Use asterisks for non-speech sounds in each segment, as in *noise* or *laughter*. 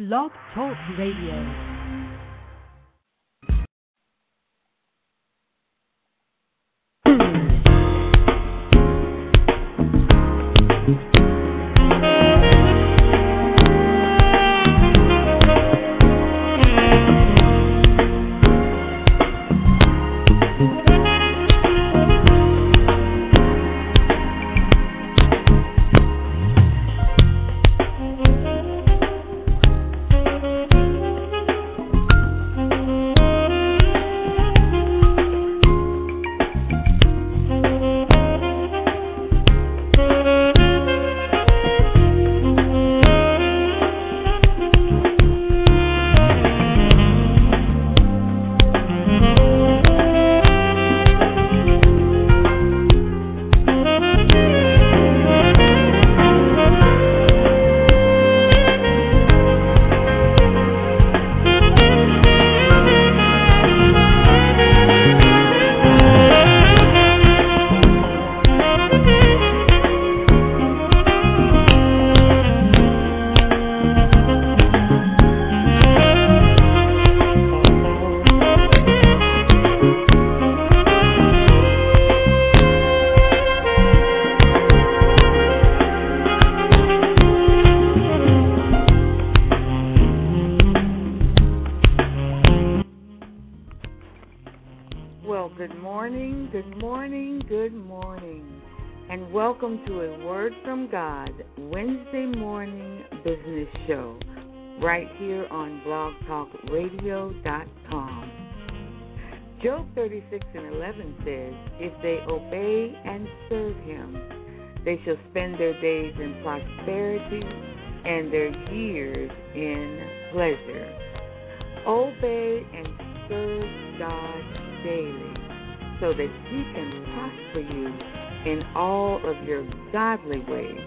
Blog Talk Radio. Job 36 and 11 says, If they obey and serve him, they shall spend their days in prosperity and their years in pleasure. Obey and serve God daily so that he can prosper you in all of your godly ways.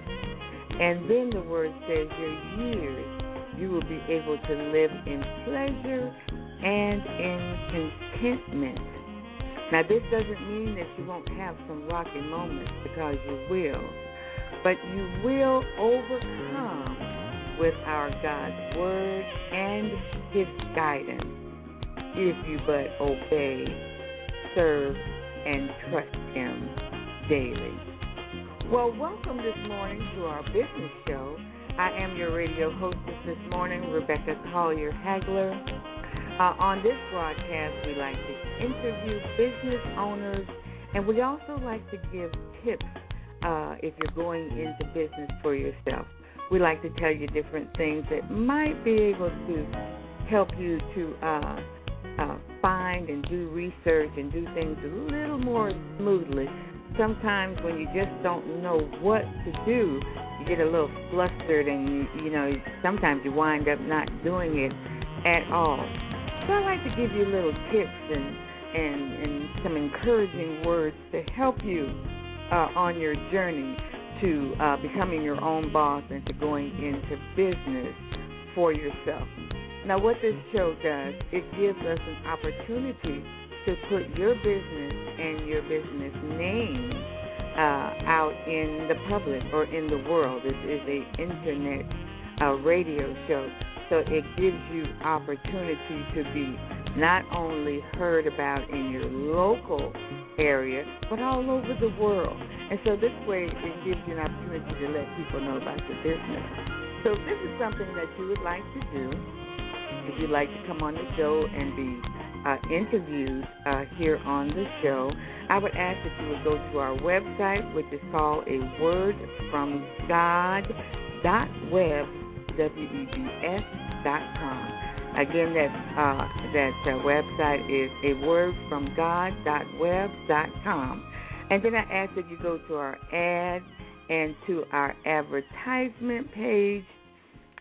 And then the word says, Your years you will be able to live in pleasure and in contentment. Now, this doesn't mean that you won't have some rocky moments because you will, but you will overcome with our God's Word and His guidance if you but obey, serve, and trust Him daily. Well, welcome this morning to our business show. I am your radio hostess this morning, Rebecca Collier Hagler. Uh, on this broadcast, we like to interview business owners, and we also like to give tips uh, if you're going into business for yourself. We like to tell you different things that might be able to help you to uh, uh, find and do research and do things a little more smoothly. Sometimes when you just don't know what to do, you get a little flustered, and you, you know sometimes you wind up not doing it at all. So I like to give you little tips and and and some encouraging words to help you uh, on your journey to uh, becoming your own boss and to going into business for yourself. Now, what this show does, it gives us an opportunity to put your business and your business name uh, out in the public or in the world. This is a internet uh, radio show so it gives you opportunity to be not only heard about in your local area, but all over the world. And so this way it gives you an opportunity to let people know about your business. So if this is something that you would like to do, if you'd like to come on the show and be uh, interviewed uh, here on the show, I would ask that you would go to our website, which is called a word from God dot web webs.com. Again, that uh, that uh, website is a word from God dot web dot com. And then I ask that you go to our ad and to our advertisement page,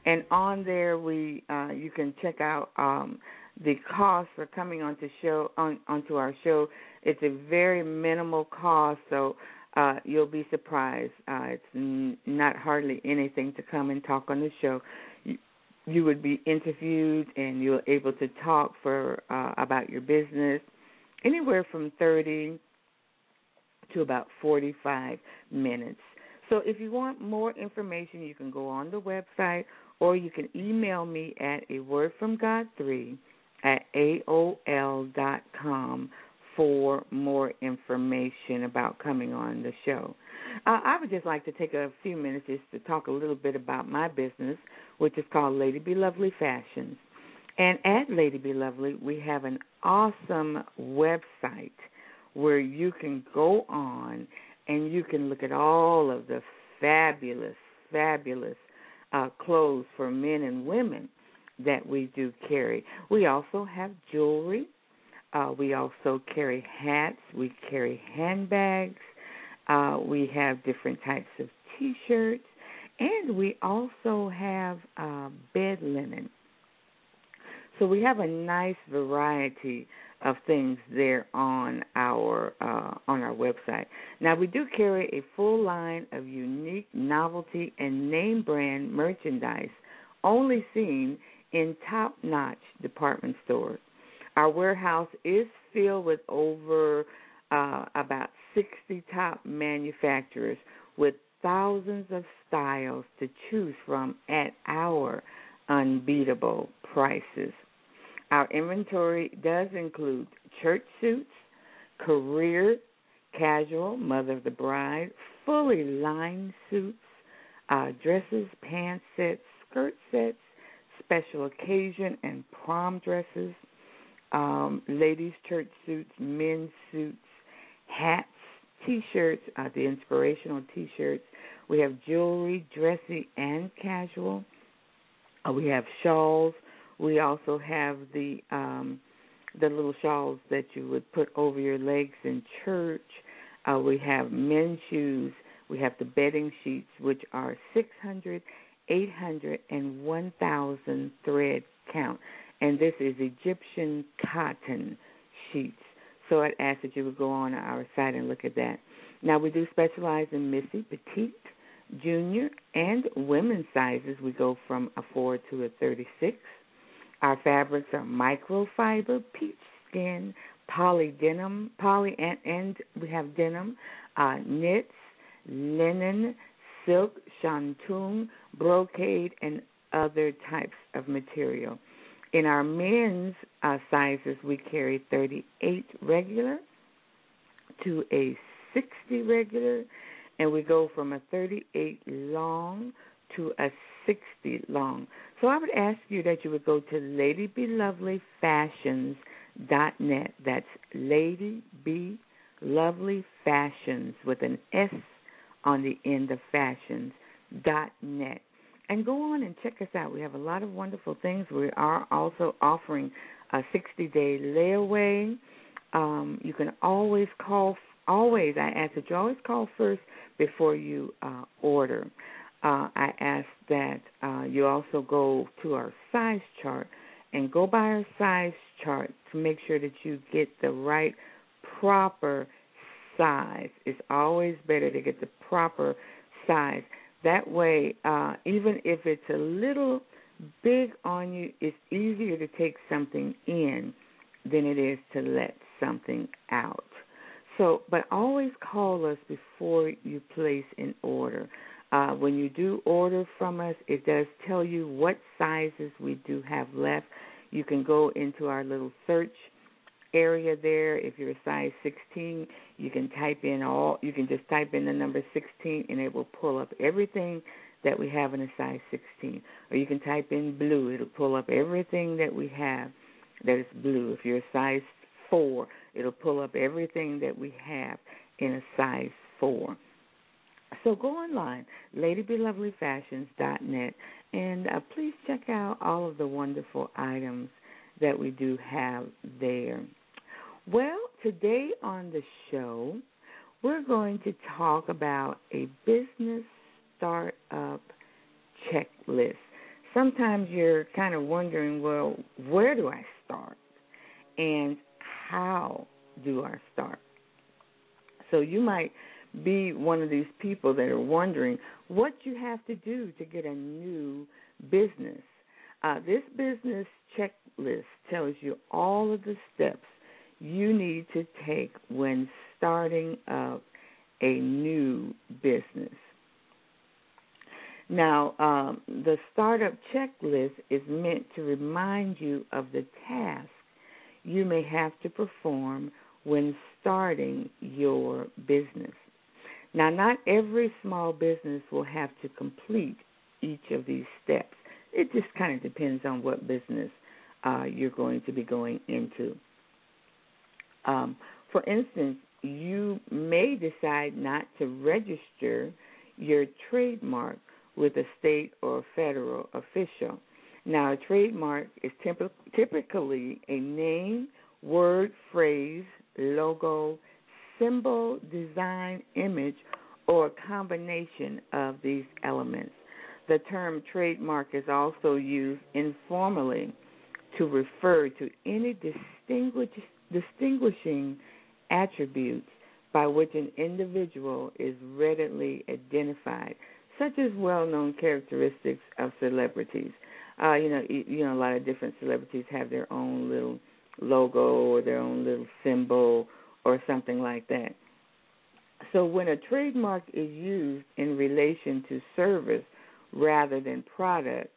and on there we uh, you can check out um, the cost for coming onto show on onto our show. It's a very minimal cost, so uh, you'll be surprised. Uh, it's n- not hardly anything to come and talk on the show. You, you would be interviewed and you're able to talk for uh, about your business anywhere from 30 to about 45 minutes. So if you want more information, you can go on the website or you can email me at a word from God three at aol dot com for more information about coming on the show. Uh, I would just like to take a few minutes just to talk a little bit about my business, which is called Lady Be Lovely Fashions. And at Lady Be Lovely, we have an awesome website where you can go on and you can look at all of the fabulous, fabulous uh, clothes for men and women that we do carry. We also have jewelry. Uh, we also carry hats. We carry handbags. Uh, we have different types of T-shirts, and we also have uh, bed linen. So we have a nice variety of things there on our uh, on our website. Now we do carry a full line of unique novelty and name brand merchandise only seen in top-notch department stores. Our warehouse is filled with over uh, about 60 top manufacturers with thousands of styles to choose from at our unbeatable prices. Our inventory does include church suits, career, casual, mother of the bride, fully lined suits, uh, dresses, pants sets, skirt sets, special occasion and prom dresses, um, ladies' church suits, men's suits, hats, t shirts, uh, the inspirational t shirts. We have jewelry, dressy, and casual. Uh, we have shawls. We also have the um, the little shawls that you would put over your legs in church. Uh, we have men's shoes. We have the bedding sheets, which are six hundred 801,000 thread count. And this is Egyptian cotton sheets. So I'd ask that you would go on our site and look at that. Now, we do specialize in Missy, Petite, Junior, and women's sizes. We go from a 4 to a 36. Our fabrics are microfiber, peach skin, poly denim, poly, and, and we have denim, uh, knits, linen, silk, shantung, brocade, and other types of material. In our men's uh, sizes, we carry 38 regular to a 60 regular, and we go from a 38 long to a 60 long. So I would ask you that you would go to ladybelovelyfashions.net. That's Lady Be Lovely Fashions with an S on the end of fashions dot net. And go on and check us out. We have a lot of wonderful things. We are also offering a 60 day layaway. Um, you can always call, always, I ask that you always call first before you uh, order uh, I ask that uh, you also go to our size chart and go by our size chart to make sure that you get the right proper size. It's always better to get the proper size. That way, uh, even if it's a little big on you, it's easier to take something in than it is to let something out. So, but always call us before you place an order. Uh, when you do order from us, it does tell you what sizes we do have left. You can go into our little search area there. If you're a size 16, you can type in all. You can just type in the number 16, and it will pull up everything that we have in a size 16. Or you can type in blue. It'll pull up everything that we have that is blue. If you're a size 4, it'll pull up everything that we have in a size 4. So go online, ladybelovelyfashions.net, and uh, please check out all of the wonderful items that we do have there. Well, today on the show, we're going to talk about a business startup checklist. Sometimes you're kind of wondering, well, where do I start? And how do I start? So you might be one of these people that are wondering what you have to do to get a new business. Uh, this business checklist tells you all of the steps you need to take when starting up a new business. Now, um, the startup checklist is meant to remind you of the task you may have to perform when starting your business. Now, not every small business will have to complete each of these steps. It just kind of depends on what business uh, you're going to be going into. Um, for instance, you may decide not to register your trademark with a state or federal official. Now, a trademark is typically a name, word, phrase, logo, symbol, design, image, or a combination of these elements. The term trademark is also used informally to refer to any distinguishing attributes by which an individual is readily identified, such as well-known characteristics of celebrities. Uh, you know, you know, a lot of different celebrities have their own little logo or their own little symbol or something like that. So when a trademark is used in relation to service rather than product,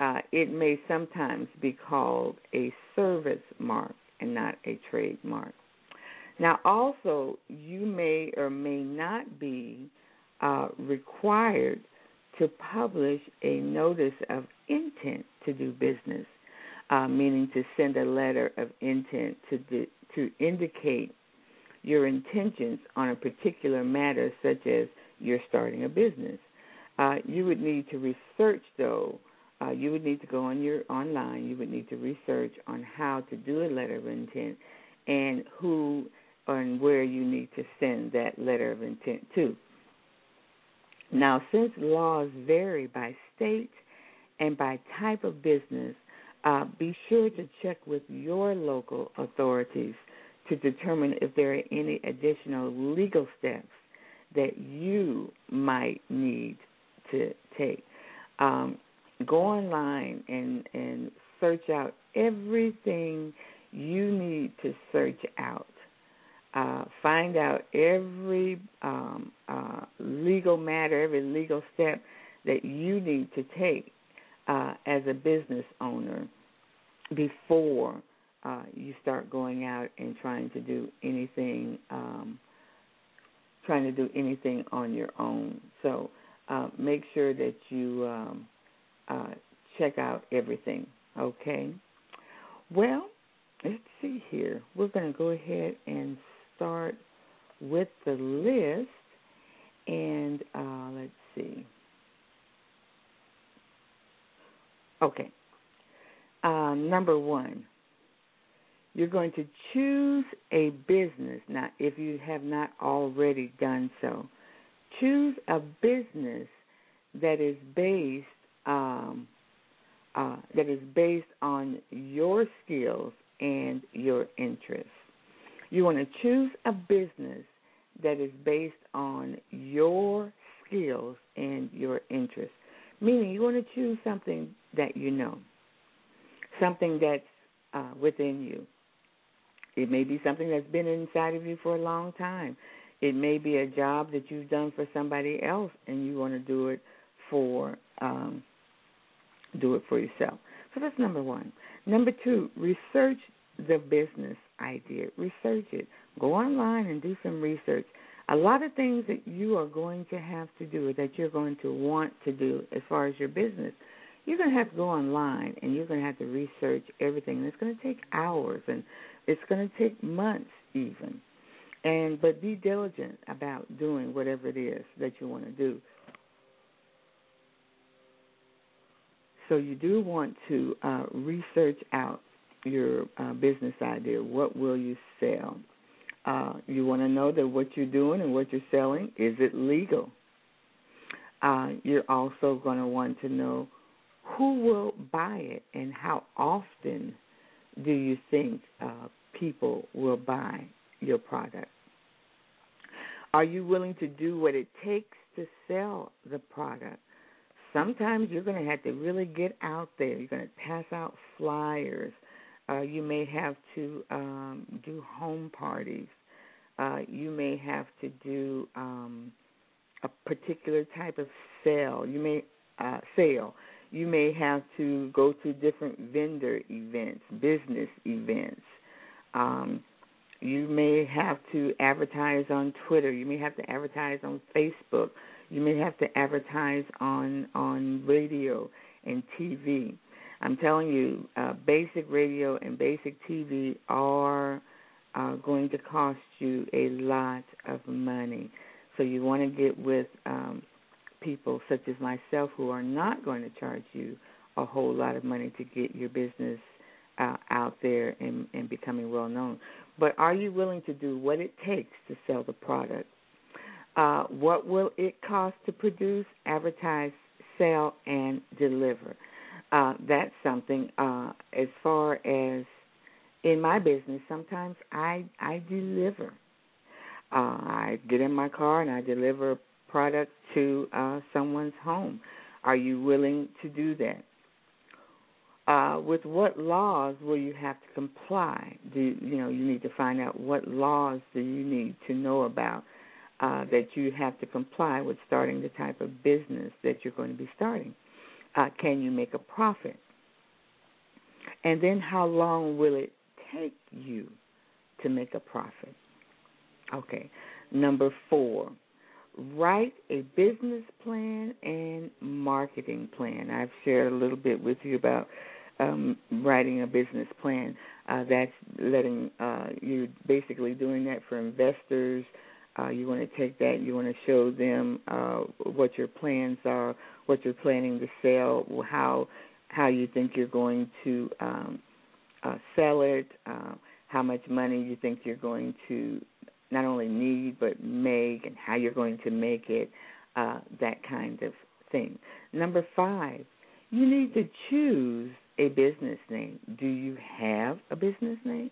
uh, it may sometimes be called a service mark and not a trademark. Now, also, you may or may not be uh, required to publish a notice of intent to do business, uh, meaning to send a letter of intent to to indicate your intentions on a particular matter, such as you're starting a business. Uh, you would need to research, though. Uh, you would need to go on your online. You would need to research on how to do a letter of intent and who and where you need to send that letter of intent to. Now, since laws vary by state and by type of business, uh, be sure to check with your local authorities to determine if there are any additional legal steps that you might need to take. Um, go online and, and search out everything you need to search out uh, find out every um, uh, legal matter, every legal step that you need to take uh, as a business owner before uh, you start going out and trying to do anything, um, trying to do anything on your own. So uh, make sure that you um, uh, check out everything. Okay. Well, let's see here. We're going to go ahead and start with the list. And uh, let's see. Okay. Uh, number one, you're going to choose a business. Now, if you have not already done so, choose a business that is based um, uh, that is based on your skills and your interests. You want to choose a business that is based on your skills and your interests. Meaning, you want to choose something that you know, something that's uh, within you. It may be something that's been inside of you for a long time. It may be a job that you've done for somebody else, and you want to do it for um, do it for yourself. So that's number one. Number two, research the business idea. Research it. Go online and do some research. A lot of things that you are going to have to do, that you're going to want to do as far as your business, you're going to have to go online and you're going to have to research everything. And it's going to take hours and it's going to take months even. And but be diligent about doing whatever it is that you want to do. So you do want to uh, research out your uh, business idea. What will you sell? Uh, you want to know that what you're doing and what you're selling is it legal? Uh, you're also going to want to know who will buy it and how often do you think uh, people will buy your product? Are you willing to do what it takes to sell the product? Sometimes you're going to have to really get out there. You're going to pass out flyers. Uh, you may have to um, do home parties. Uh, you may have to do um, a particular type of sale. You may uh, sale. You may have to go to different vendor events, business events. Um, you may have to advertise on Twitter. You may have to advertise on Facebook. You may have to advertise on on radio and TV. I'm telling you, uh, basic radio and basic TV are uh, going to cost you a lot of money. So you want to get with um, people such as myself who are not going to charge you a whole lot of money to get your business uh, out there and, and becoming well known. But are you willing to do what it takes to sell the product? Uh, what will it cost to produce, advertise, sell, and deliver? Uh, that's something. Uh, as far as in my business, sometimes I I deliver. Uh, I get in my car and I deliver product to uh, someone's home. Are you willing to do that? Uh, with what laws will you have to comply? Do you know you need to find out what laws do you need to know about uh, that you have to comply with starting the type of business that you're going to be starting? Uh, can you make a profit? And then how long will it take you to make a profit? Okay. Number four, write a business plan and marketing plan. I've shared a little bit with you about um, writing a business plan. Uh, that's letting uh, you basically doing that for investors. Uh, you want to take that. You want to show them uh, what your plans are, what you're planning to sell, how how you think you're going to um, uh, sell it, uh, how much money you think you're going to not only need but make, and how you're going to make it, uh, that kind of thing. Number five, you need to choose a business name. Do you have a business name?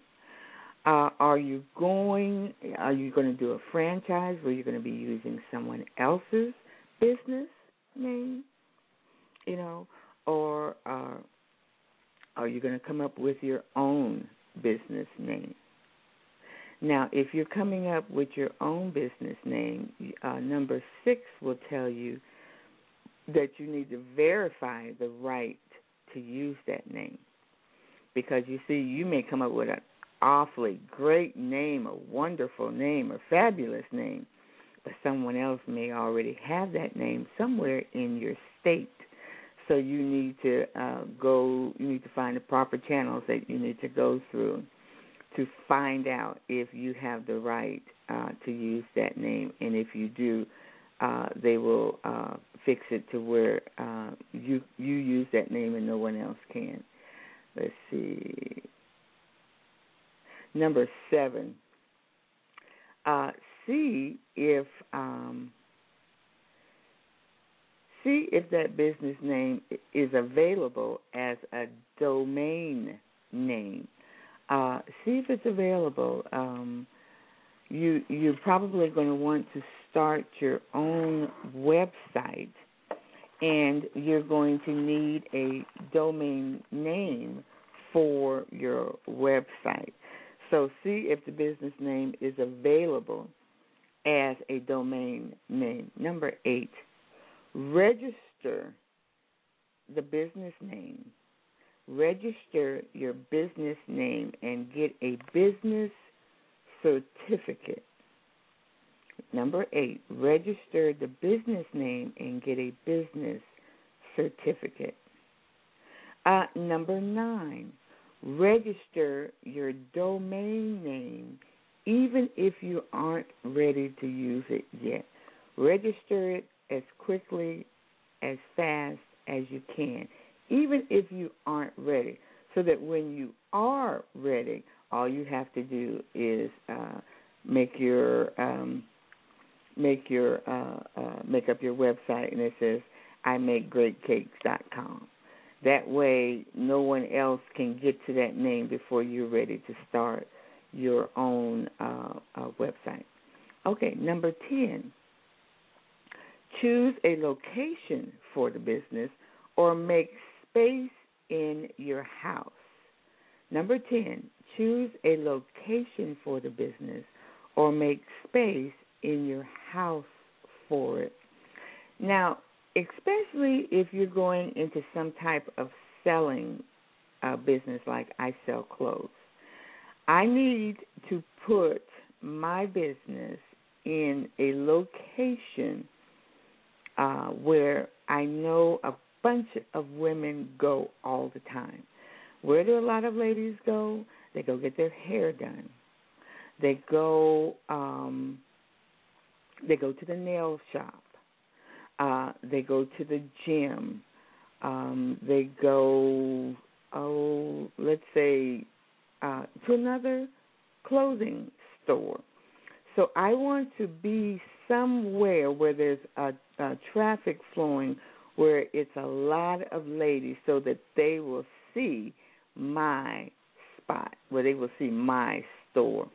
Uh, are you going? Are you going to do a franchise where you're going to be using someone else's business name? You know, or uh, are you going to come up with your own business name? Now, if you're coming up with your own business name, uh, number six will tell you that you need to verify the right to use that name. Because you see, you may come up with an awfully great name, a wonderful name, a fabulous name, but someone else may already have that name somewhere in your state. So you need to uh, go, you need to find the proper channels that you need to go through to find out if you have the right uh, to use that name, and if you do, uh, they will uh, fix it to where uh, you you use that name and no one else can. Let's see. Number seven. Uh, see if um, see if that business name is available as a domain name. Uh, see if it's available. Um, you you're probably going to want to start your own website and you're going to need a domain name for your website. So see if the business name is available as a domain name. Number eight, register the business name. Register your business name and get a business certificate. Number eight, register the business name and get a business certificate. Uh, number nine, register your domain name even if you aren't ready to use it yet. Register it as quickly, as fast as you can, even if you aren't ready, so that when you are ready, all you have to do is uh, make your um, make your uh, uh, make up your website, and it says I make great cakes.com. That way, no one else can get to that name before you're ready to start your own uh, uh, website. Okay, number 10, choose a location for the business or make space in your house. Number 10, choose a location for the business or make space in your house for it. Now, especially if you're going into some type of selling uh, business like I sell clothes. I need to put my business in a location uh, where I know a bunch of women go all the time. Where do a lot of ladies go? They go get their hair done. They go um they go to the nail shop. Uh they go to the gym. Um they go oh let's say uh to another clothing store. So I want to be somewhere where there's a, a traffic flowing where it's a lot of ladies so that they will see my spot, where they will see my store.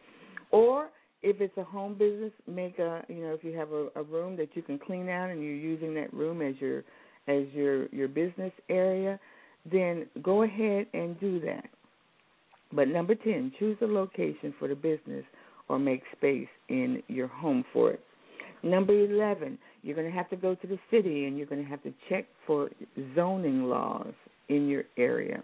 Or if it's a home business, make a you know if you have a, a room that you can clean out and you're using that room as your as your your business area, then go ahead and do that. But number 10, choose a location for the business or make space in your home for it. Number 11, you're going to have to go to the city and you're going to have to check for zoning laws in your area.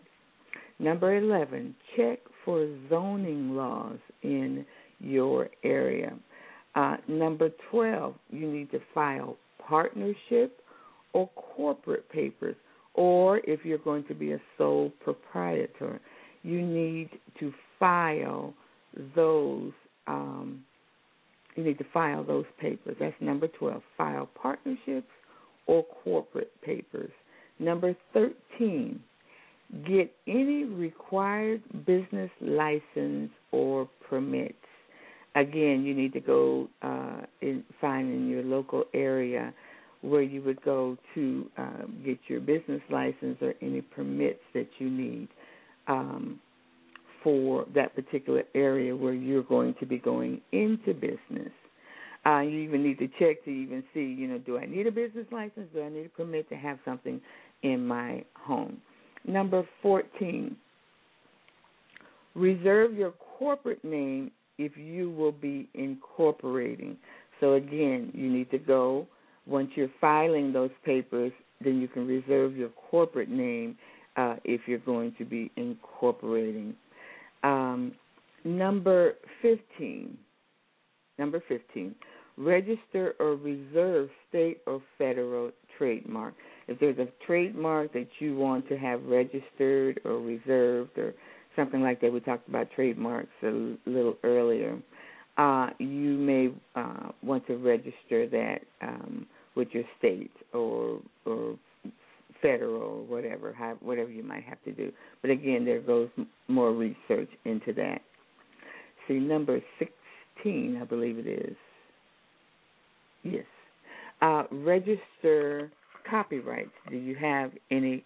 Number 11, check for zoning laws in your area. Uh, number 12, you need to file partnership or corporate papers, or if you're going to be a sole proprietor, you need to file those um, you need to file those papers. That's number 12. File partnerships or corporate papers. Number 13, get any required business license or permits. Again, you need to go uh, and find in your local area where you would go to uh, get your business license or any permits that you need. Um, for that particular area where you're going to be going into business. Uh, you even need to check to even see, you know, do I need a business license? Do I need a permit to have something in my home? Number 14, reserve your corporate name if you will be incorporating. So, again, you need to go, once you're filing those papers, then you can reserve your corporate name uh, if you're going to be incorporating. Um, number 15. Number 15. Register or reserve state or federal trademark. If there's a trademark that you want to have registered or reserved or something like that, we talked about trademarks a little earlier. Uh, you may uh, want to register that um, with your state or or federal or whatever, have, whatever you might have to do. But again, there goes more research into that. See, number 16, I believe it is. Yes. Uh, register copyrights. Do you have any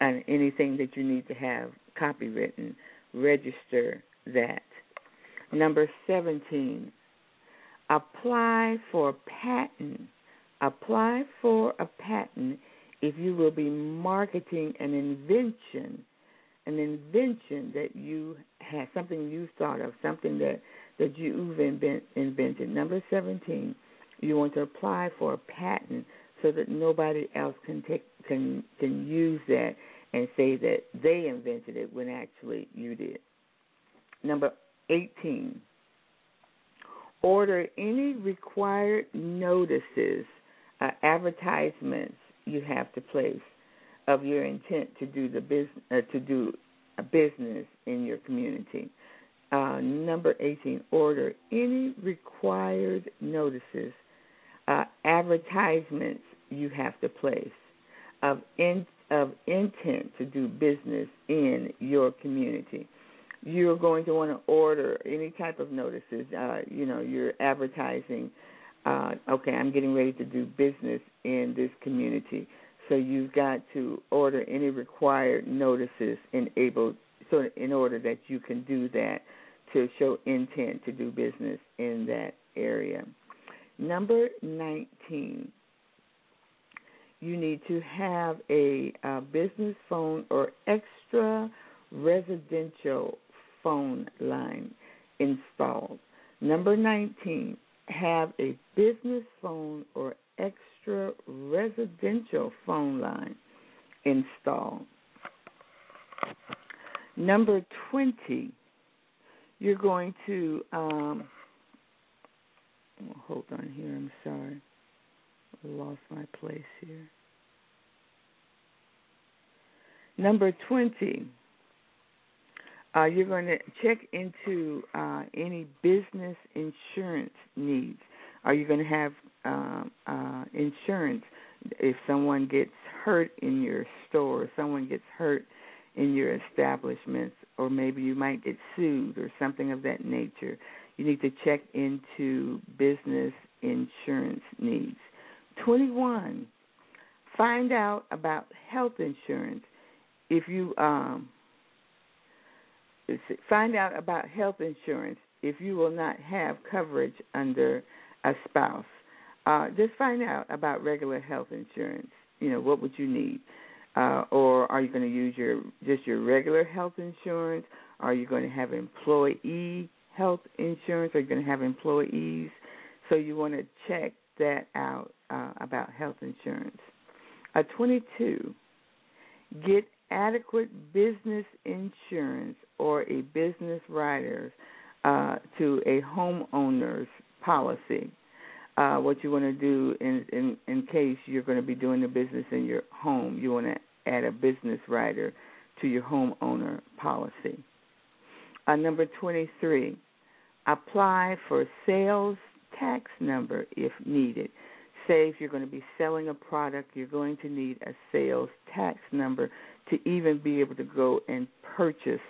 uh, anything that you need to have copywritten? Register that. Number 17, apply for a patent. Apply for a patent if you will be marketing an invention, an invention that you have, something you thought of, something that that you've invent, invented. Number 17, you want to apply for a patent so that nobody else can take can can use that and say that they invented it when actually you did. Number 18, order any required notices, uh, advertisements you have to place of your intent to do the business uh, to do a business in your community. Uh, number 18, order any required notices, uh, advertisements you have to place of in, of intent to do business in your community. You're going to want to order any type of notices. Uh, you know, you're advertising uh, okay, I'm getting ready to do business in this community. So you've got to order any required notices in able so in order that you can do that to show intent to do business in that area. Number 19, you need to have a, a business phone or extra residential phone line installed. Number 19, have a business phone or extra residential phone line installed. Number 20, you're going to, um, hold on here, I'm sorry. Lost my place here. Number 20, uh, you're going to check into uh, any business insurance needs. Are you going to have um, uh, insurance if someone gets hurt in your store, someone gets hurt in your establishments, or maybe you might get sued or something of that nature? You need to check into business insurance needs. 21. Find out about health insurance. If you um, find out about health insurance if you will not have coverage under a spouse. Uh, just find out about regular health insurance. You know, what would you need? Uh, or are you going to use your just your regular health insurance? Are you going to have employee health insurance? Are you going to have employees? So you want to check that out uh, about health insurance. Uh, 22. Get adequate business insurance or a business rider uh, to a homeowner's policy. Uh, what you want to do in, in in case you're going to be doing the business in your home, you want to add a business rider to your homeowner policy. Uh, number 23, apply for sales tax number if needed. Say if you're going to be selling a product, you're going to need a sales tax number to even be able to go and purchase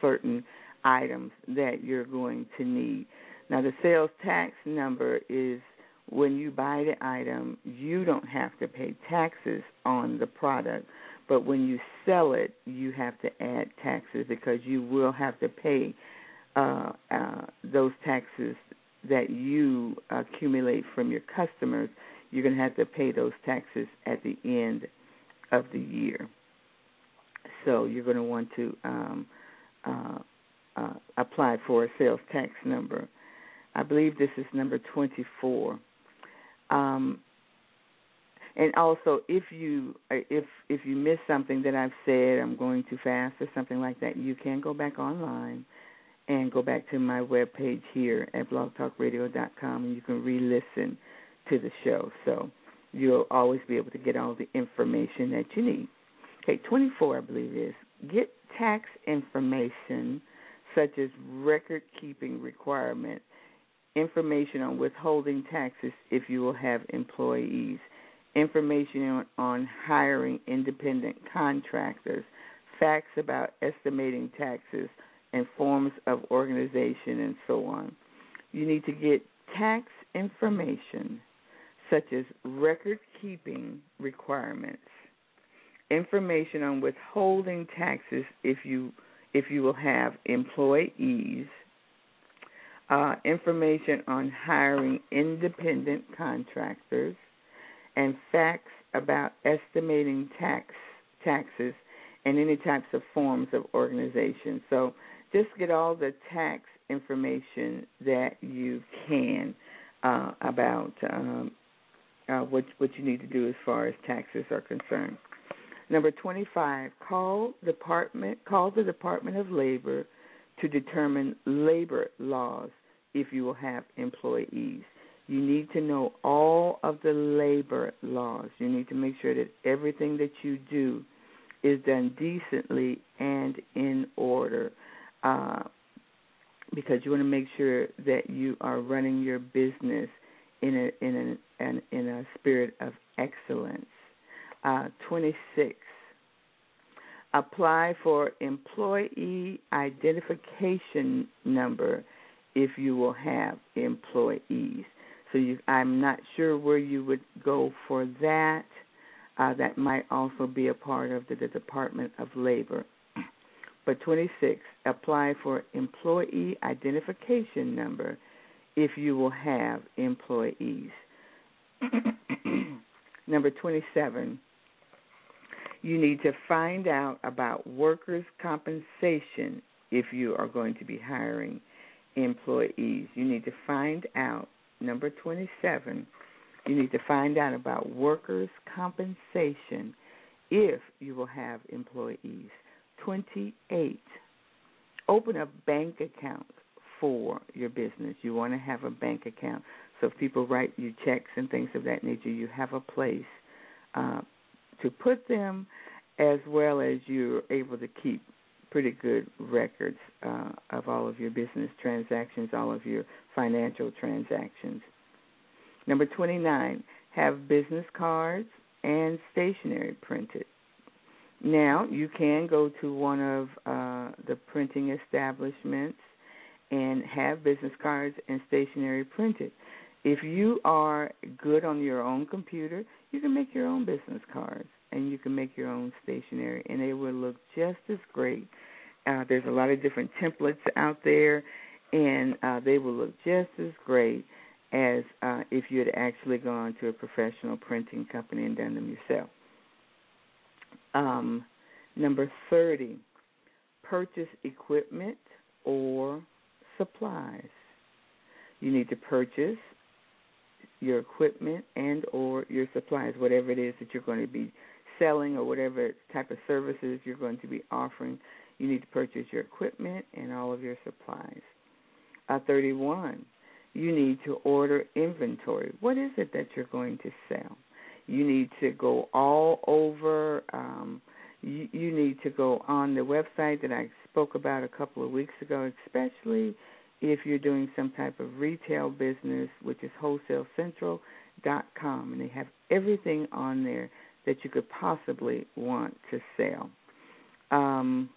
certain items that you're going to need. Now, the sales tax number is when you buy the item, you don't have to pay taxes on the product, but when you sell it, you have to add taxes because you will have to pay uh, uh, those taxes that you accumulate from your customers. You're going to have to pay those taxes at the end of the year. So you're going to want to um, uh, uh, apply for a sales tax number. I believe this is number 24. Um, and also, if you uh, if if you miss something that I've said, I'm going too fast or something like that, you can go back online and go back to my webpage here at blogtalkradio.com, and you can re-listen to the show. So you'll always be able to get all the information that you need. Okay, 24, I believe is get tax information such as record keeping requirements, information on withholding taxes if you will have employees, information on, on hiring independent contractors, facts about estimating taxes, and forms of organization, and so on. You need to get tax information such as record keeping requirements, information on withholding taxes if you if you will have employees, uh, information on hiring independent contractors, and facts about estimating tax taxes and any types of forms of organization. So just get all the tax information that you can uh, about um, uh, what what you need to do as far as taxes are concerned. Number 25, call department call the Department of Labor to determine labor laws if you will have employees. You need to know all of the labor laws. You need to make sure that everything that you do is done decently and in order. Uh, because you want to make sure that you are running your business in a in a in a spirit of excellence. Uh, 26. Apply for employee identification number if you will have employees. So you, I'm not sure where you would go for that. Uh, that might also be a part of the, the Department of Labor. But 26, apply for employee identification number if you will have employees. *clears throat* Number 27, you need to find out about workers' compensation if you are going to be hiring employees. You need to find out, number 27, You need to find out about workers' compensation if you will have employees. 28. Open a bank account for your business. You want to have a bank account. So if people write you checks and things of that nature, you have a place uh, to put them as well as you're able to keep pretty good records uh, of all of your business transactions, all of your financial transactions. Number 29, have business cards and stationery printed. Now, you can go to one of uh, the printing establishments and have business cards and stationery printed. If you are good on your own computer, you can make your own business cards and you can make your own stationery, and they will look just as great. Uh, there's a lot of different templates out there, and uh, they will look just as great as uh, if you had actually gone to a professional printing company and done them yourself. Um, number 30, purchase equipment or supplies. You need to purchase your equipment and or your supplies, whatever it is that you're going to be selling or whatever type of services you're going to be offering. You need to purchase your equipment and all of your supplies. Uh, 31, you need to order inventory. What is it that you're going to sell? You need to go all over. Um, you, you need to go on the website that I spoke about a couple of weeks ago, especially if you're doing some type of retail business, which is wholesalecentral.com, and they have everything on there that you could possibly want to sell. Um,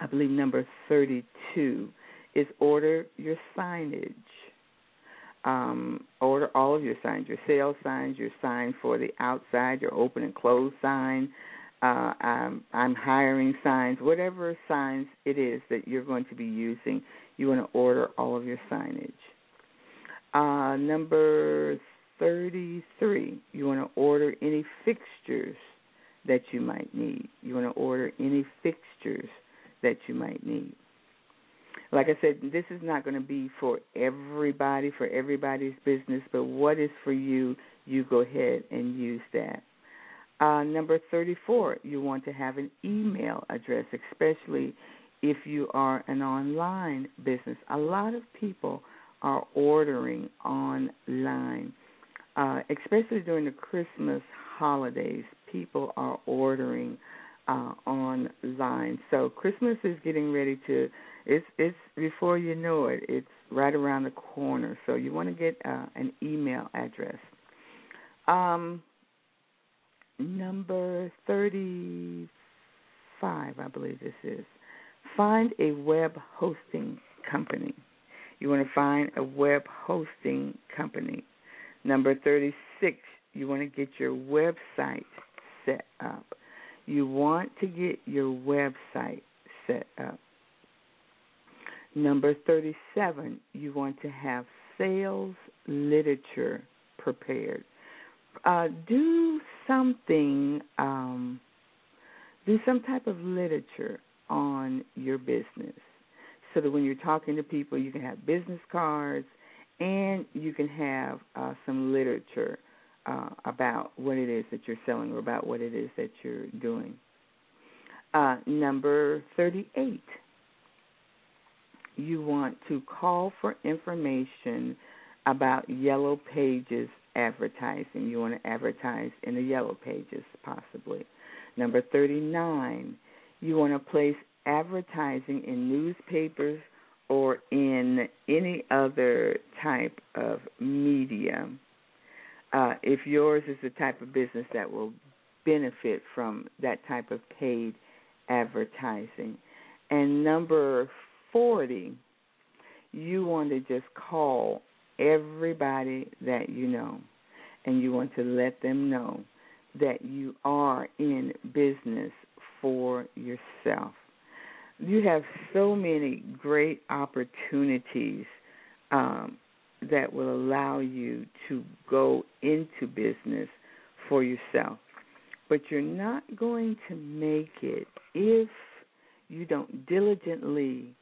I believe number 32 is order your signage. Um, order all of your signs, your sales signs, your sign for the outside, your open and close sign. Uh, I'm, I'm hiring signs, whatever signs it is that you're going to be using, you want to order all of your signage. Uh, number 33, you want to order any fixtures that you might need. You want to order any fixtures that you might need. Like I said, this is not going to be for everybody, for everybody's business, but what is for you, you go ahead and use that. Uh, number 34, you want to have an email address, especially if you are an online business. A lot of people are ordering online, uh, especially during the Christmas holidays. People are ordering uh, online. So Christmas is getting ready to it's it's before you know it, it's right around the corner. So you want to get uh, an email address. Um, number thirty-five, I believe this is. Find a web hosting company. You want to find a web hosting company. Number 36, you want to get your website set up. You want to get your website set up. Number 37, you want to have sales literature prepared. Uh, do something, um, do some type of literature on your business so that when you're talking to people, you can have business cards and you can have uh, some literature uh, about what it is that you're selling or about what it is that you're doing. Uh, number 38, you want to call for information about Yellow Pages advertising. You want to advertise in the Yellow Pages, possibly. Number 39, you want to place advertising in newspapers or in any other type of media uh, if yours is the type of business that will benefit from that type of paid advertising. And number 40, you want to just call everybody that you know, and you want to let them know that you are in business for yourself. You have so many great opportunities um, that will allow you to go into business for yourself. But you're not going to make it if you don't diligently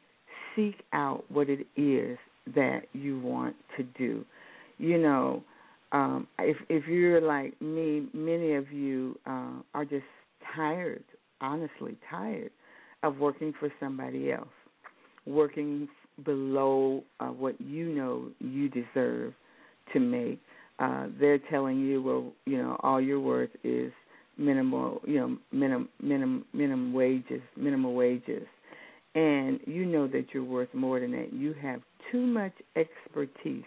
seek out what it is that you want to do. You know, um, if if you're like me, many of you uh, are just tired, honestly tired of working for somebody else, working below uh, what you know you deserve to make. Uh, they're telling you, well, you know, all your worth is minimal, you know, minimum minimum minimum wages, minimal wages, and you know that you're worth more than that. You have too much expertise,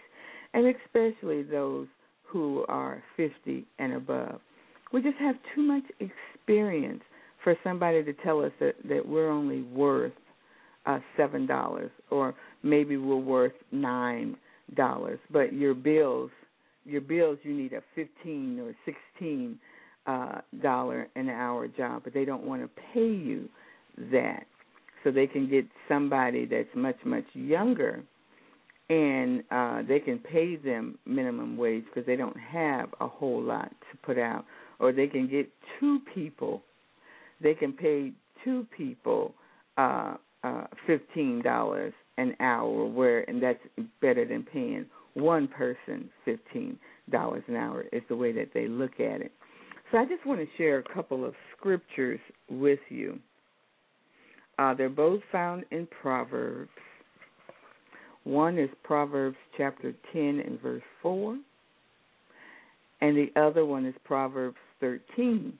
and especially those who are 50 and above. We just have too much experience for somebody to tell us that, that we're only worth uh, seven dollars, or maybe we're worth nine dollars. But your bills, your bills, you need a fifteen or sixteen uh, dollar an hour job, but they don't want to pay you that, so they can get somebody that's much much younger and uh, they can pay them minimum wage because they don't have a whole lot to put out, or they can get two people. They can pay two people uh, uh, fifteen dollars an hour, where and that's better than paying one person fifteen dollars an hour. Is the way that they look at it. So I just want to share a couple of scriptures with you. Uh, they're both found in Proverbs one is Proverbs chapter 10 and verse 4, and the other one is Proverbs 13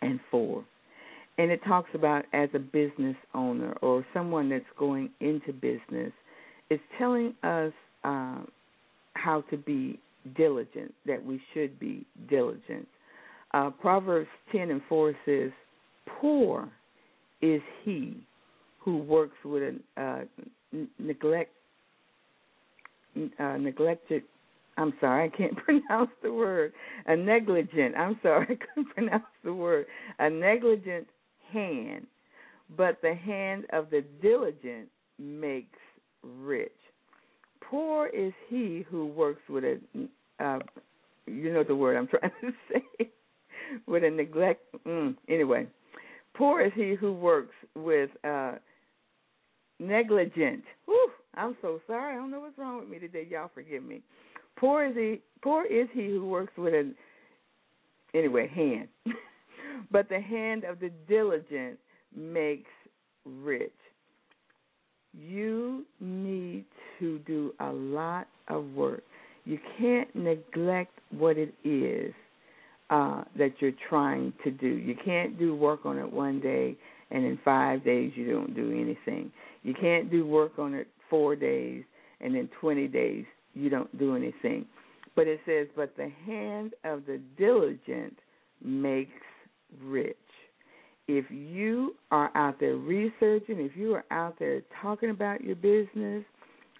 and 4. And it talks about as a business owner or someone that's going into business, it's telling us uh, how to be diligent, that we should be diligent. Uh, Proverbs 10 and 4 says, Poor is he who works with a uh, neglect uh, neglected I'm sorry, I can't *laughs* pronounce the word. A negligent, I'm sorry, *laughs* I couldn't pronounce the word. A negligent hand, but the hand of the diligent makes rich. Poor is he who works with a, uh, you know the word I'm trying *laughs* to say, with a neglect. Mm, anyway, poor is he who works with uh, negligent. Whew, I'm so sorry. I don't know what's wrong with me today. Y'all forgive me. Poor is he. Poor is he who works with an anyway hand, *laughs* but the hand of the diligent makes rich. You need to do a lot of work. You can't neglect what it is uh, that you're trying to do. You can't do work on it one day and in five days you don't do anything. You can't do work on it four days and in 20 days you don't do anything. But it says, but the hand of the diligent makes rich. If you are out there researching, if you are out there talking about your business,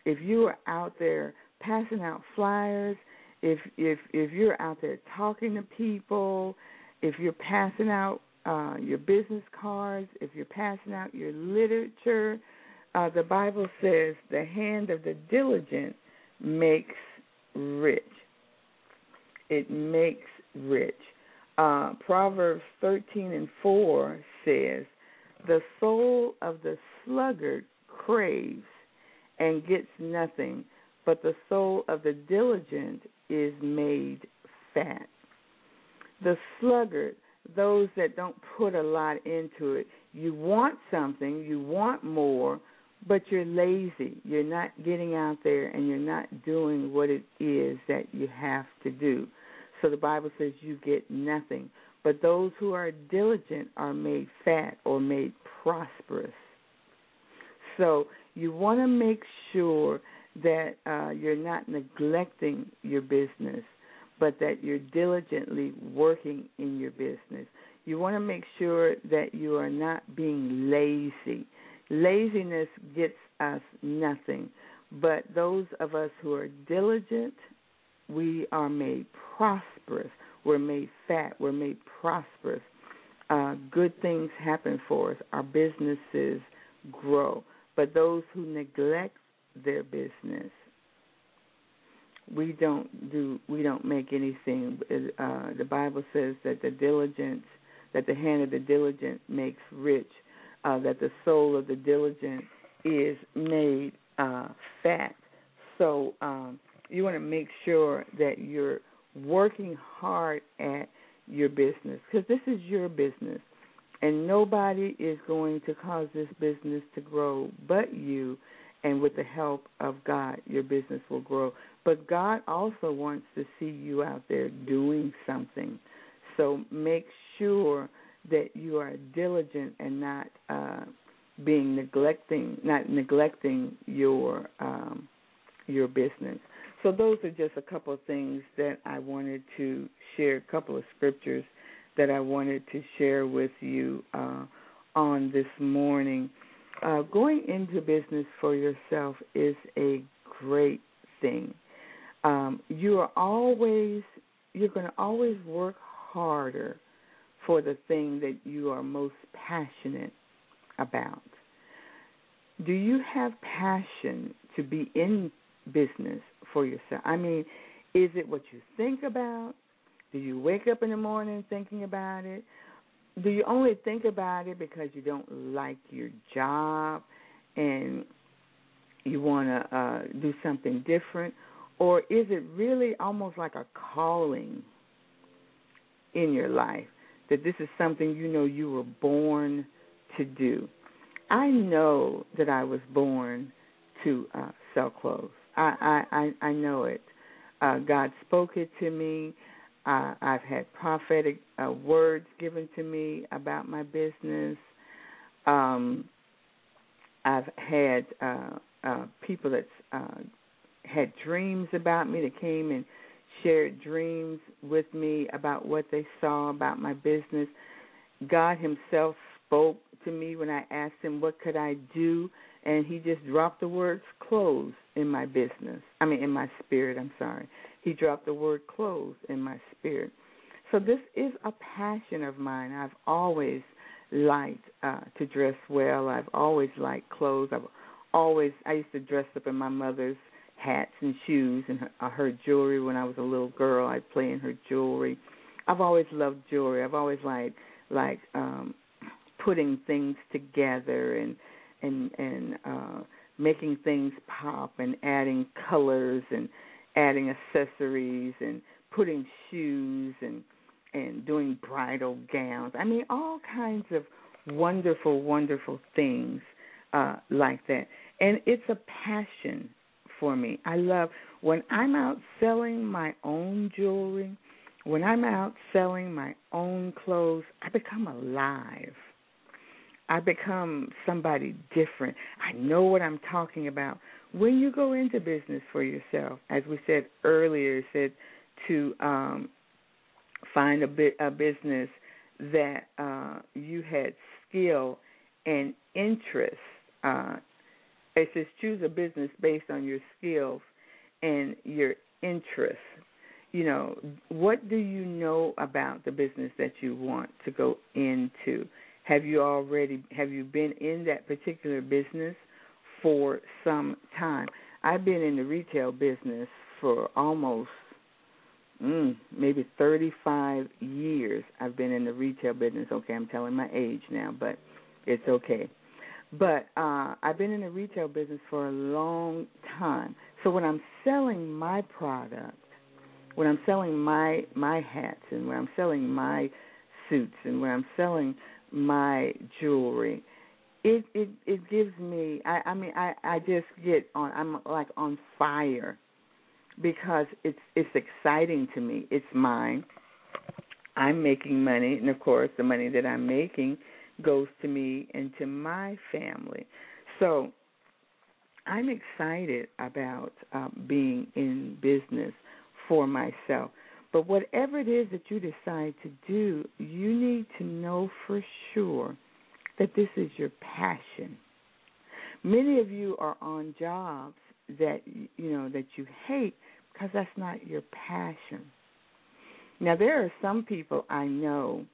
if you are out there passing out flyers, if if if you're out there talking to people, if you're passing out uh, your business cards, if you're passing out your literature, uh, the Bible says the hand of the diligent makes rich. It makes rich. Uh, Proverbs 13 and 4 says, The soul of the sluggard craves and gets nothing, but the soul of the diligent is made fat. The sluggard, those that don't put a lot into it, you want something, you want more, but you're lazy. You're not getting out there and you're not doing what it is that you have to do. So the Bible says you get nothing. But those who are diligent are made fat or made prosperous. So you want to make sure that uh, you're not neglecting your business, but that you're diligently working in your business. You want to make sure that you are not being lazy Laziness gets us nothing. But those of us who are diligent, we are made prosperous. We're made fat. We're made prosperous. Uh, good things happen for us. Our businesses grow. But those who neglect their business, we don't do. We don't make anything. Uh, the Bible says that the diligence, that the hand of the diligent makes rich, uh, that the soul of the diligent is made uh, fat. So um, you want to make sure that you're working hard at your business because this is your business and nobody is going to cause this business to grow but you and with the help of God your business will grow. But God also wants to see you out there doing something. So make sure that you are diligent and not uh, being neglecting not neglecting your um, your business. So those are just a couple of things that I wanted to share, a couple of scriptures that I wanted to share with you uh, on this morning. Uh, going into business for yourself is a great thing. Um, you are always you're going to always work harder for the thing that you are most passionate about. Do you have passion to be in business for yourself? I mean, is it what you think about? Do you wake up in the morning thinking about it? Do you only think about it because you don't like your job and you want to uh, do something different? Or is it really almost like a calling in your life that this is something you know you were born to do? I know that I was born to uh, sell clothes. I I I know it. Uh, God spoke it to me. Uh, I've had prophetic uh, words given to me about my business. Um, I've had uh, uh, people that uh, had dreams about me that came and shared dreams with me about what they saw about my business. God Himself spoke to me when I asked Him what could I do and he just dropped the words clothes in my business. I mean, in my spirit, I'm sorry. He dropped the word clothes in my spirit. So this is a passion of mine. I've always liked uh to dress well. I've always liked clothes. I've always I used to dress up in my mother's hats and shoes and her, her jewelry when I was a little girl. I'd play in her jewelry. I've always loved jewelry. I've always liked like um putting things together and and and uh, making things pop and adding colors and adding accessories and putting shoes and and doing bridal gowns. I mean, all kinds of wonderful, wonderful things uh, like that. And it's a passion for me. I love when I'm out selling my own jewelry, when I'm out selling my own clothes, I become alive. I become somebody different. I know what I'm talking about. When you go into business for yourself, as we said earlier, said to um, find a, bit, a business that uh, you had skill and interest. Uh, it says choose a business based on your skills and your interests. You know, what do you know about the business that you want to go into? Have you already have you been in that particular business for some time? I've been in the retail business for almost mm, maybe 35 years. I've been in the retail business. Okay, I'm telling my age now, but it's okay. But uh I've been in the retail business for a long time. So when I'm selling my product, when I'm selling my my hats and when I'm selling my suits and when I'm selling my jewelry. It it it gives me I I mean I I just get on I'm like on fire because it's it's exciting to me. It's mine. I'm making money and of course the money that I'm making goes to me and to my family. So I'm excited about uh, being in business for myself. But whatever it is that you decide to do, you need to know for sure that this is your passion. Many of you are on jobs that you know that you hate because that's not your passion. Now there are some people I know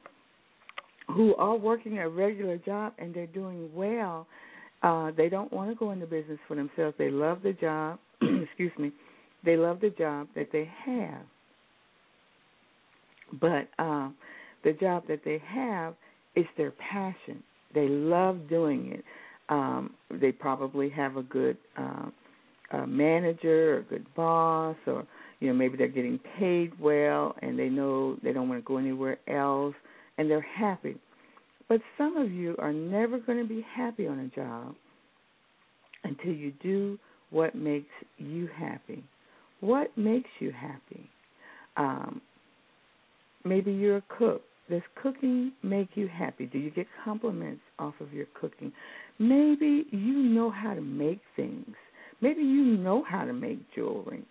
who are working a regular job and they're doing well. Uh, they don't want to go into business for themselves. They love the job. *clears throat* excuse me. They love the job that they have but um, the job that they have is their passion. They love doing it. Um, they probably have a good uh, a manager or a good boss or you know maybe they're getting paid well and they know they don't want to go anywhere else and they're happy but some of you are never going to be happy on a job until you do what makes you happy what makes you happy um maybe you're a cook. Does cooking make you happy? Do you get compliments off of your cooking? Maybe you know how to make things. Maybe you know how to make jewelry.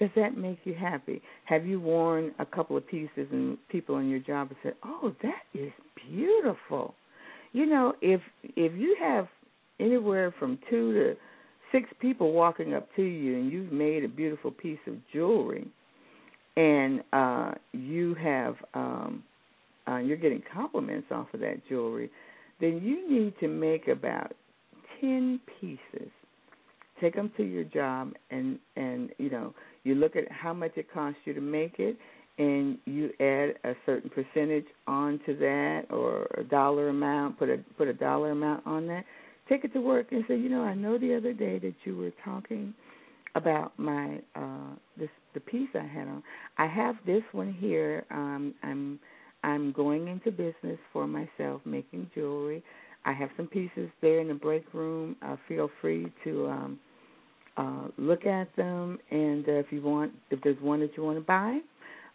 Does that make you happy? Have you worn a couple of pieces and people on your job have said, "Oh, that is beautiful." You know, if if you have anywhere from 2 to 6 people walking up to you and you've made a beautiful piece of jewelry and uh you have um uh you're getting compliments off of that jewelry, then you need to make about 10 pieces. Take them to your job and and you know you look at how much it costs you to make it and you add a certain percentage onto that or a dollar amount put a put a dollar amount on that. Take it to work and say you know i know the other day that you were talking about my uh this the piece i had on. I have this one here. Um i'm i'm going into business for myself making jewelry. I have some pieces there in the break room. Uh feel free to um uh, look at them, and uh, if you want, if there's one that you want to buy,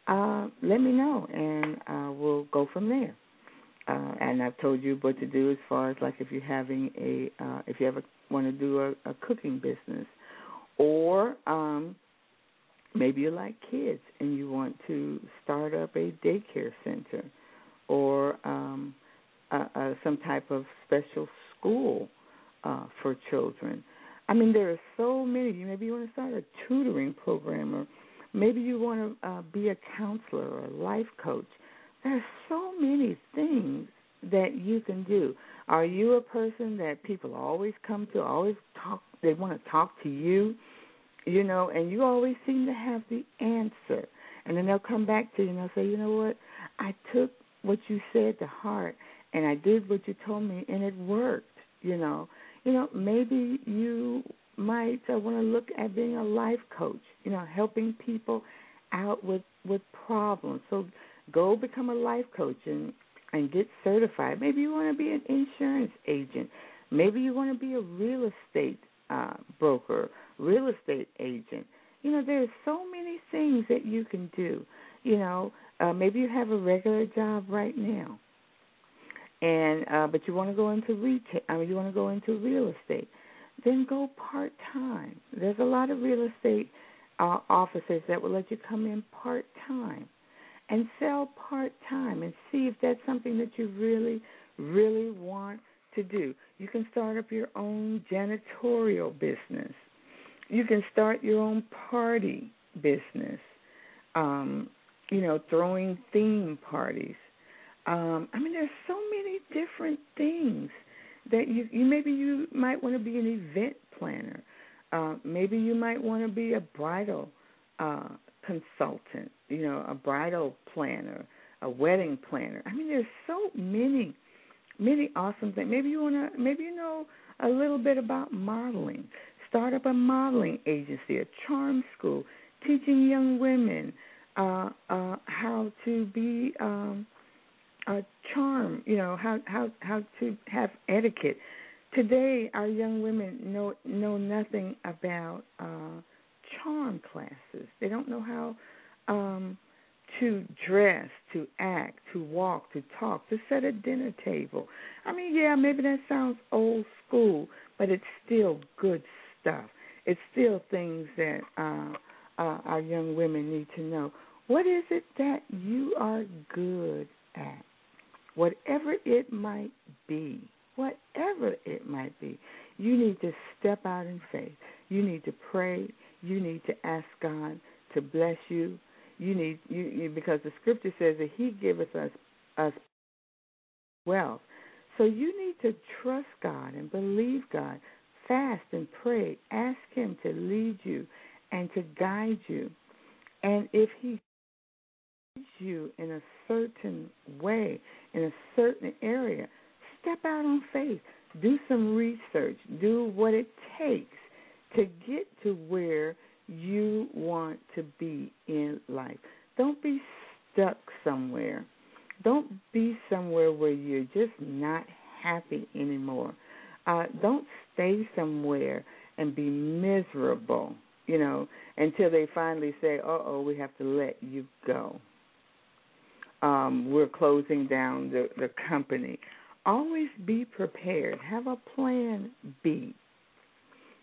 uh, let me know, and uh, we'll go from there. Uh, and I've told you what to do as far as like if you're having a, uh, if you ever want to do a, a cooking business, or um, maybe you like kids and you want to start up a daycare center, or um, uh, uh, some type of special school uh, for children. I mean, there are so many. Maybe you want to start a tutoring program, or maybe you want to uh, be a counselor or a life coach. There are so many things that you can do. Are you a person that people always come to, always talk? They want to talk to you, you know, and you always seem to have the answer. And then they'll come back to you and they'll say, you know what? I took what you said to heart, and I did what you told me, and it worked. You know, you know, maybe you might uh, want to look at being a life coach, you know, helping people out with with problems. So go become a life coach and and get certified. Maybe you want to be an insurance agent. Maybe you want to be a real estate uh, broker, real estate agent. You know, there's so many things that you can do. You know, uh, maybe you have a regular job right now and uh, but you want to go into retail, I mean, you want to go into real estate, then go part time. There's a lot of real estate uh, offices that will let you come in part time and sell part time and see if that's something that you really, really want to do. You can start up your own janitorial business. You can start your own party business. Um, you know, throwing theme parties um, I mean, there's so many different things that you, you maybe you might want to be an event planner. Uh, maybe you might want to be a bridal uh, consultant. You know, a bridal planner, a wedding planner. I mean, there's so many, many awesome things. Maybe you want to. Maybe you know a little bit about modeling. Start up a modeling agency, a charm school, teaching young women uh, uh, how to be. Um, uh, charm, you know, how how how to have etiquette. Today, our young women know know nothing about uh, charm classes. They don't know how um, to dress, to act, to walk, to talk, to set a dinner table. I mean, yeah, maybe that sounds old school, but it's still good stuff. It's still things that uh, uh, our young women need to know. What is it that you are good at? whatever it might be, whatever it might be, you need to step out in faith. You need to pray. You need to ask God to bless you. You need you, you because the scripture says that He giveth us us wealth. So you need to trust God and believe God. Fast and pray. Ask Him to lead you and to guide you. And if He leads you in a certain way, in a certain area, step out on faith. Do some research. Do what it takes to get to where you want to be in life. Don't be stuck somewhere. Don't be somewhere where you're just not happy anymore. Uh, don't stay somewhere and be miserable, you know, until they finally say, "Uh oh, we have to let you go." Um, we're closing down the the company. Always be prepared. Have a plan B.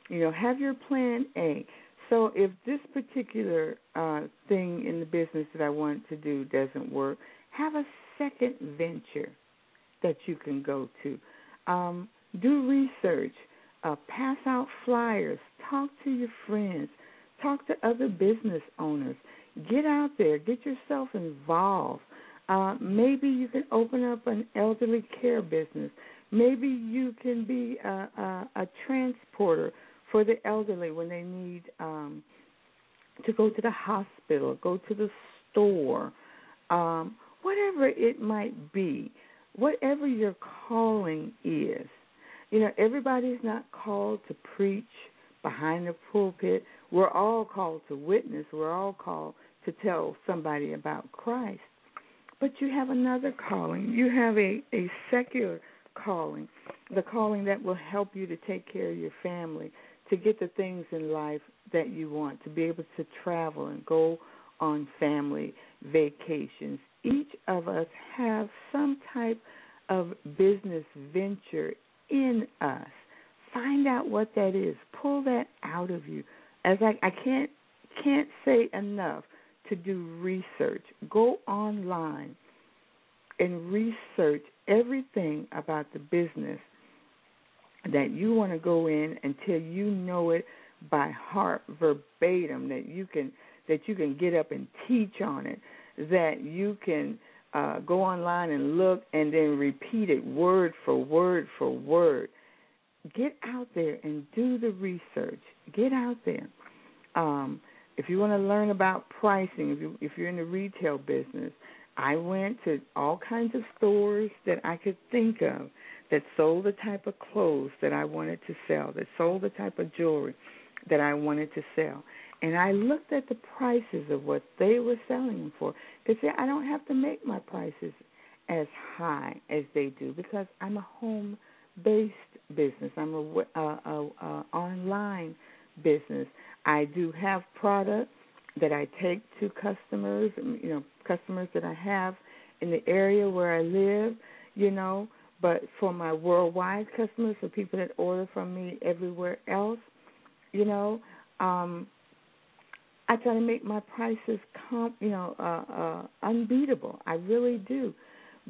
You know, have your plan A. So if this particular uh, thing in the business that I want to do doesn't work, have a second venture that you can go to. Um, do research, uh, pass out flyers, talk to your friends, talk to other business owners. Get out there, get yourself involved. Uh, maybe you can open up an elderly care business. Maybe you can be a, a, a transporter for the elderly when they need um, to go to the hospital, go to the store, um, whatever it might be, whatever your calling is. You know, everybody's not called to preach behind the pulpit. We're all called to witness. We're all called to tell somebody about Christ. But you have another calling. You have a, a secular calling, the calling that will help you to take care of your family, to get the things in life that you want, to be able to travel and go on family vacations. Each of us have some type of business venture in us. Find out what that is. Pull that out of you. As I, I can't can't say enough to do research. Go online and research everything about the business that you want to go in until you know it by heart verbatim that you can that you can get up and teach on it that you can uh, go online and look and then repeat it word for word for word. Get out there and do the research. Get out there. Um, if you want to learn about pricing if you if you're in the retail business i went to all kinds of stores that i could think of that sold the type of clothes that I wanted to sell, that sold the type of jewelry that I wanted to sell. And I looked at the prices of what they were selling them for. Because I don't have to make my prices as high as they do because I'm a home based business. I'm a, a, a, a online business. I do have products that I take to customers, you know, customers that I have in the area where I live, you know, but for my worldwide customers, for people that order from me everywhere else, you know, um, I try to make my prices, com- you know, uh, uh, unbeatable. I really do,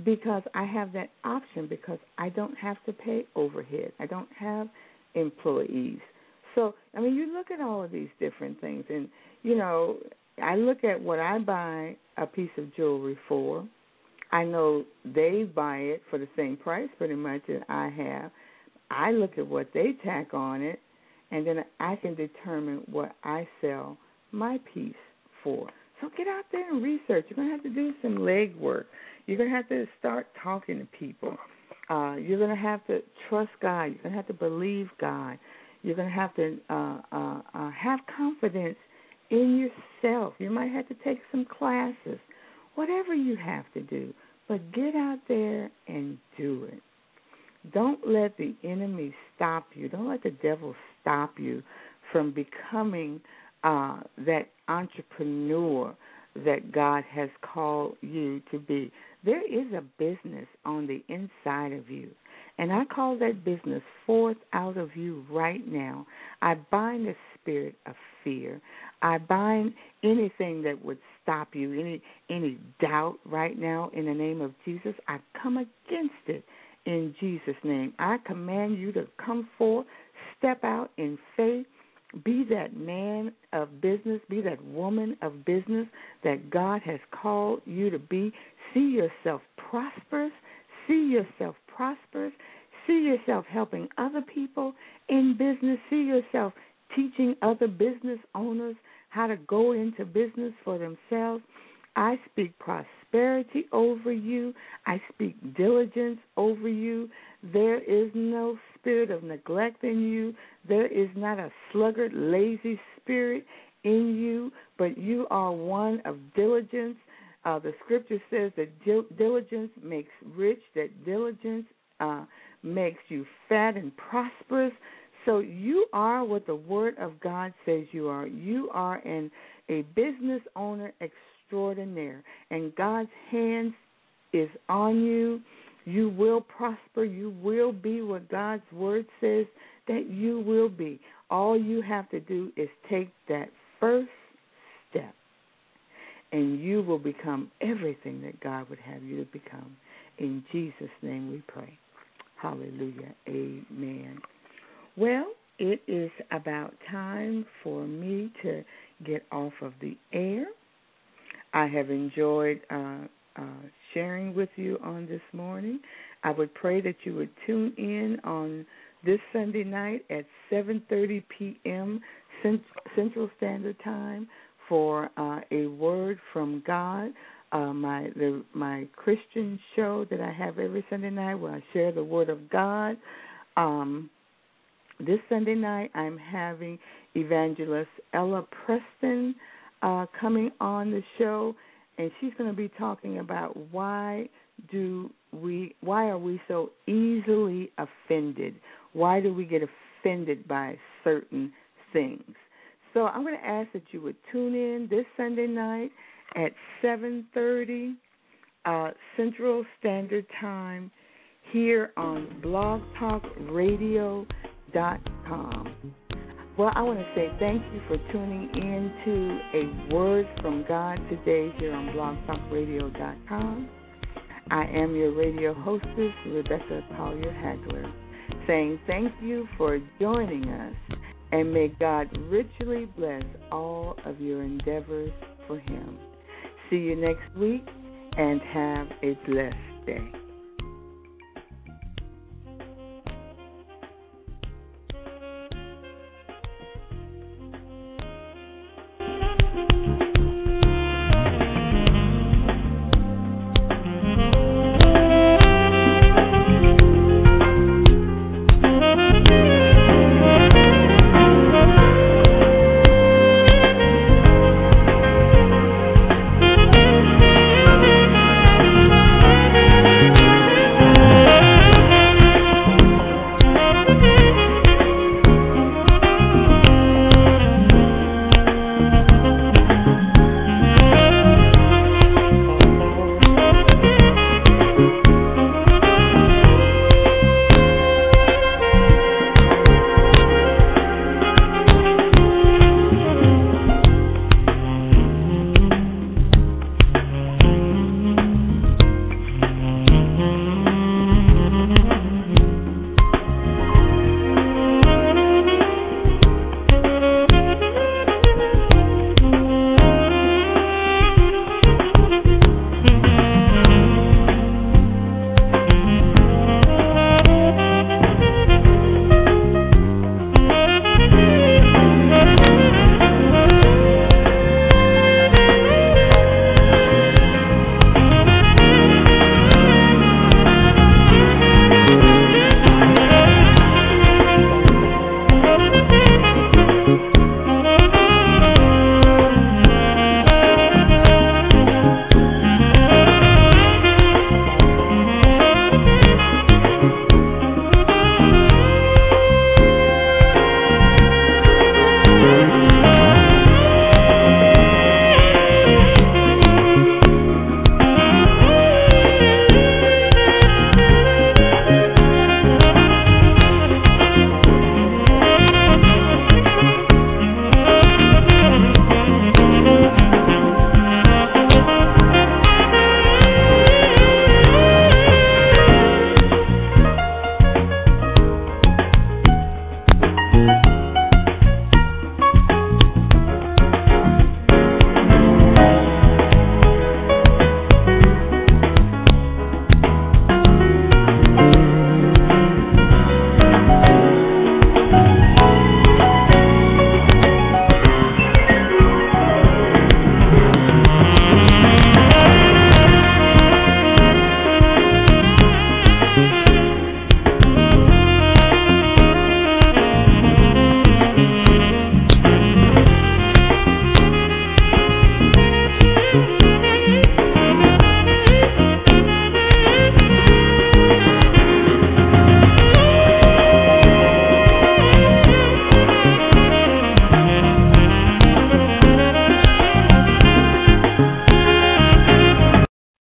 because I have that option. Because I don't have to pay overhead. I don't have employees. So I mean, you look at all of these different things, and you know, I look at what I buy a piece of jewelry for I know they buy it for the same price pretty much that I have. I look at what they tack on it, and then I can determine what I sell my piece for. So get out there and research. You're going to have to do some legwork. You're going to have to start talking to people. Uh, you're going to have to trust God. You're going to have to believe God. You're going to have to uh, uh, uh, have confidence in yourself. You might have to take some classes whatever you have to do, but get out there and do it. Don't let the enemy stop you. Don't let the devil stop you from becoming uh, that entrepreneur that God has called you to be. There is a business on the inside of you. And I call that business forth out of you right now. I bind the spirit of fear. I bind anything that would stop you, any any doubt right now in the name of Jesus. I come against it in Jesus' name. I command you to come forth, step out in faith, be that man of business, be that woman of business that God has called you to be. See yourself prosperous, see yourself prosperous, see yourself helping other people in business, see yourself teaching other business owners how to go into business for themselves. I speak prosperity over you. I speak diligence over you There is no spirit of neglect in you. There is not a sluggard, lazy spirit in you, but you are one of diligence. Uh, the scripture says that diligence makes rich, that diligence uh, makes you fat and prosperous. So you are what the Word of God says you are. You are an a business owner extraordinaire, and God's hands is on you. You will prosper. You will be what God's Word says that you will be. All you have to do is take that first step, and you will become everything that God would have you to become. In Jesus' name we pray. Hallelujah. Amen. Well, it is about time for me to get off of the air. I have enjoyed uh, uh, sharing with you on this morning. I would pray that you would tune in on this Sunday night at 7:30 p.m. Central Standard Time for uh, a word from God. Uh, my the, my Christian show that I have every Sunday night where I share the Word of God. Um, this Sunday night, I'm having evangelist Ella Preston uh, coming on the show, and she's going to be talking about why do we why are we so easily offended? Why do we get offended by certain things? So I'm going to ask that you would tune in this Sunday night at 7:30 uh, Central Standard Time here on blogtalkradio.com. Well, I want to say thank you for tuning in to a word from God today here on blogtalkradio.com. I am your radio hostess, Rebecca Collier Hagler, saying thank you for joining us and may God richly bless all of your endeavors for Him. See you next week and have a blessed day.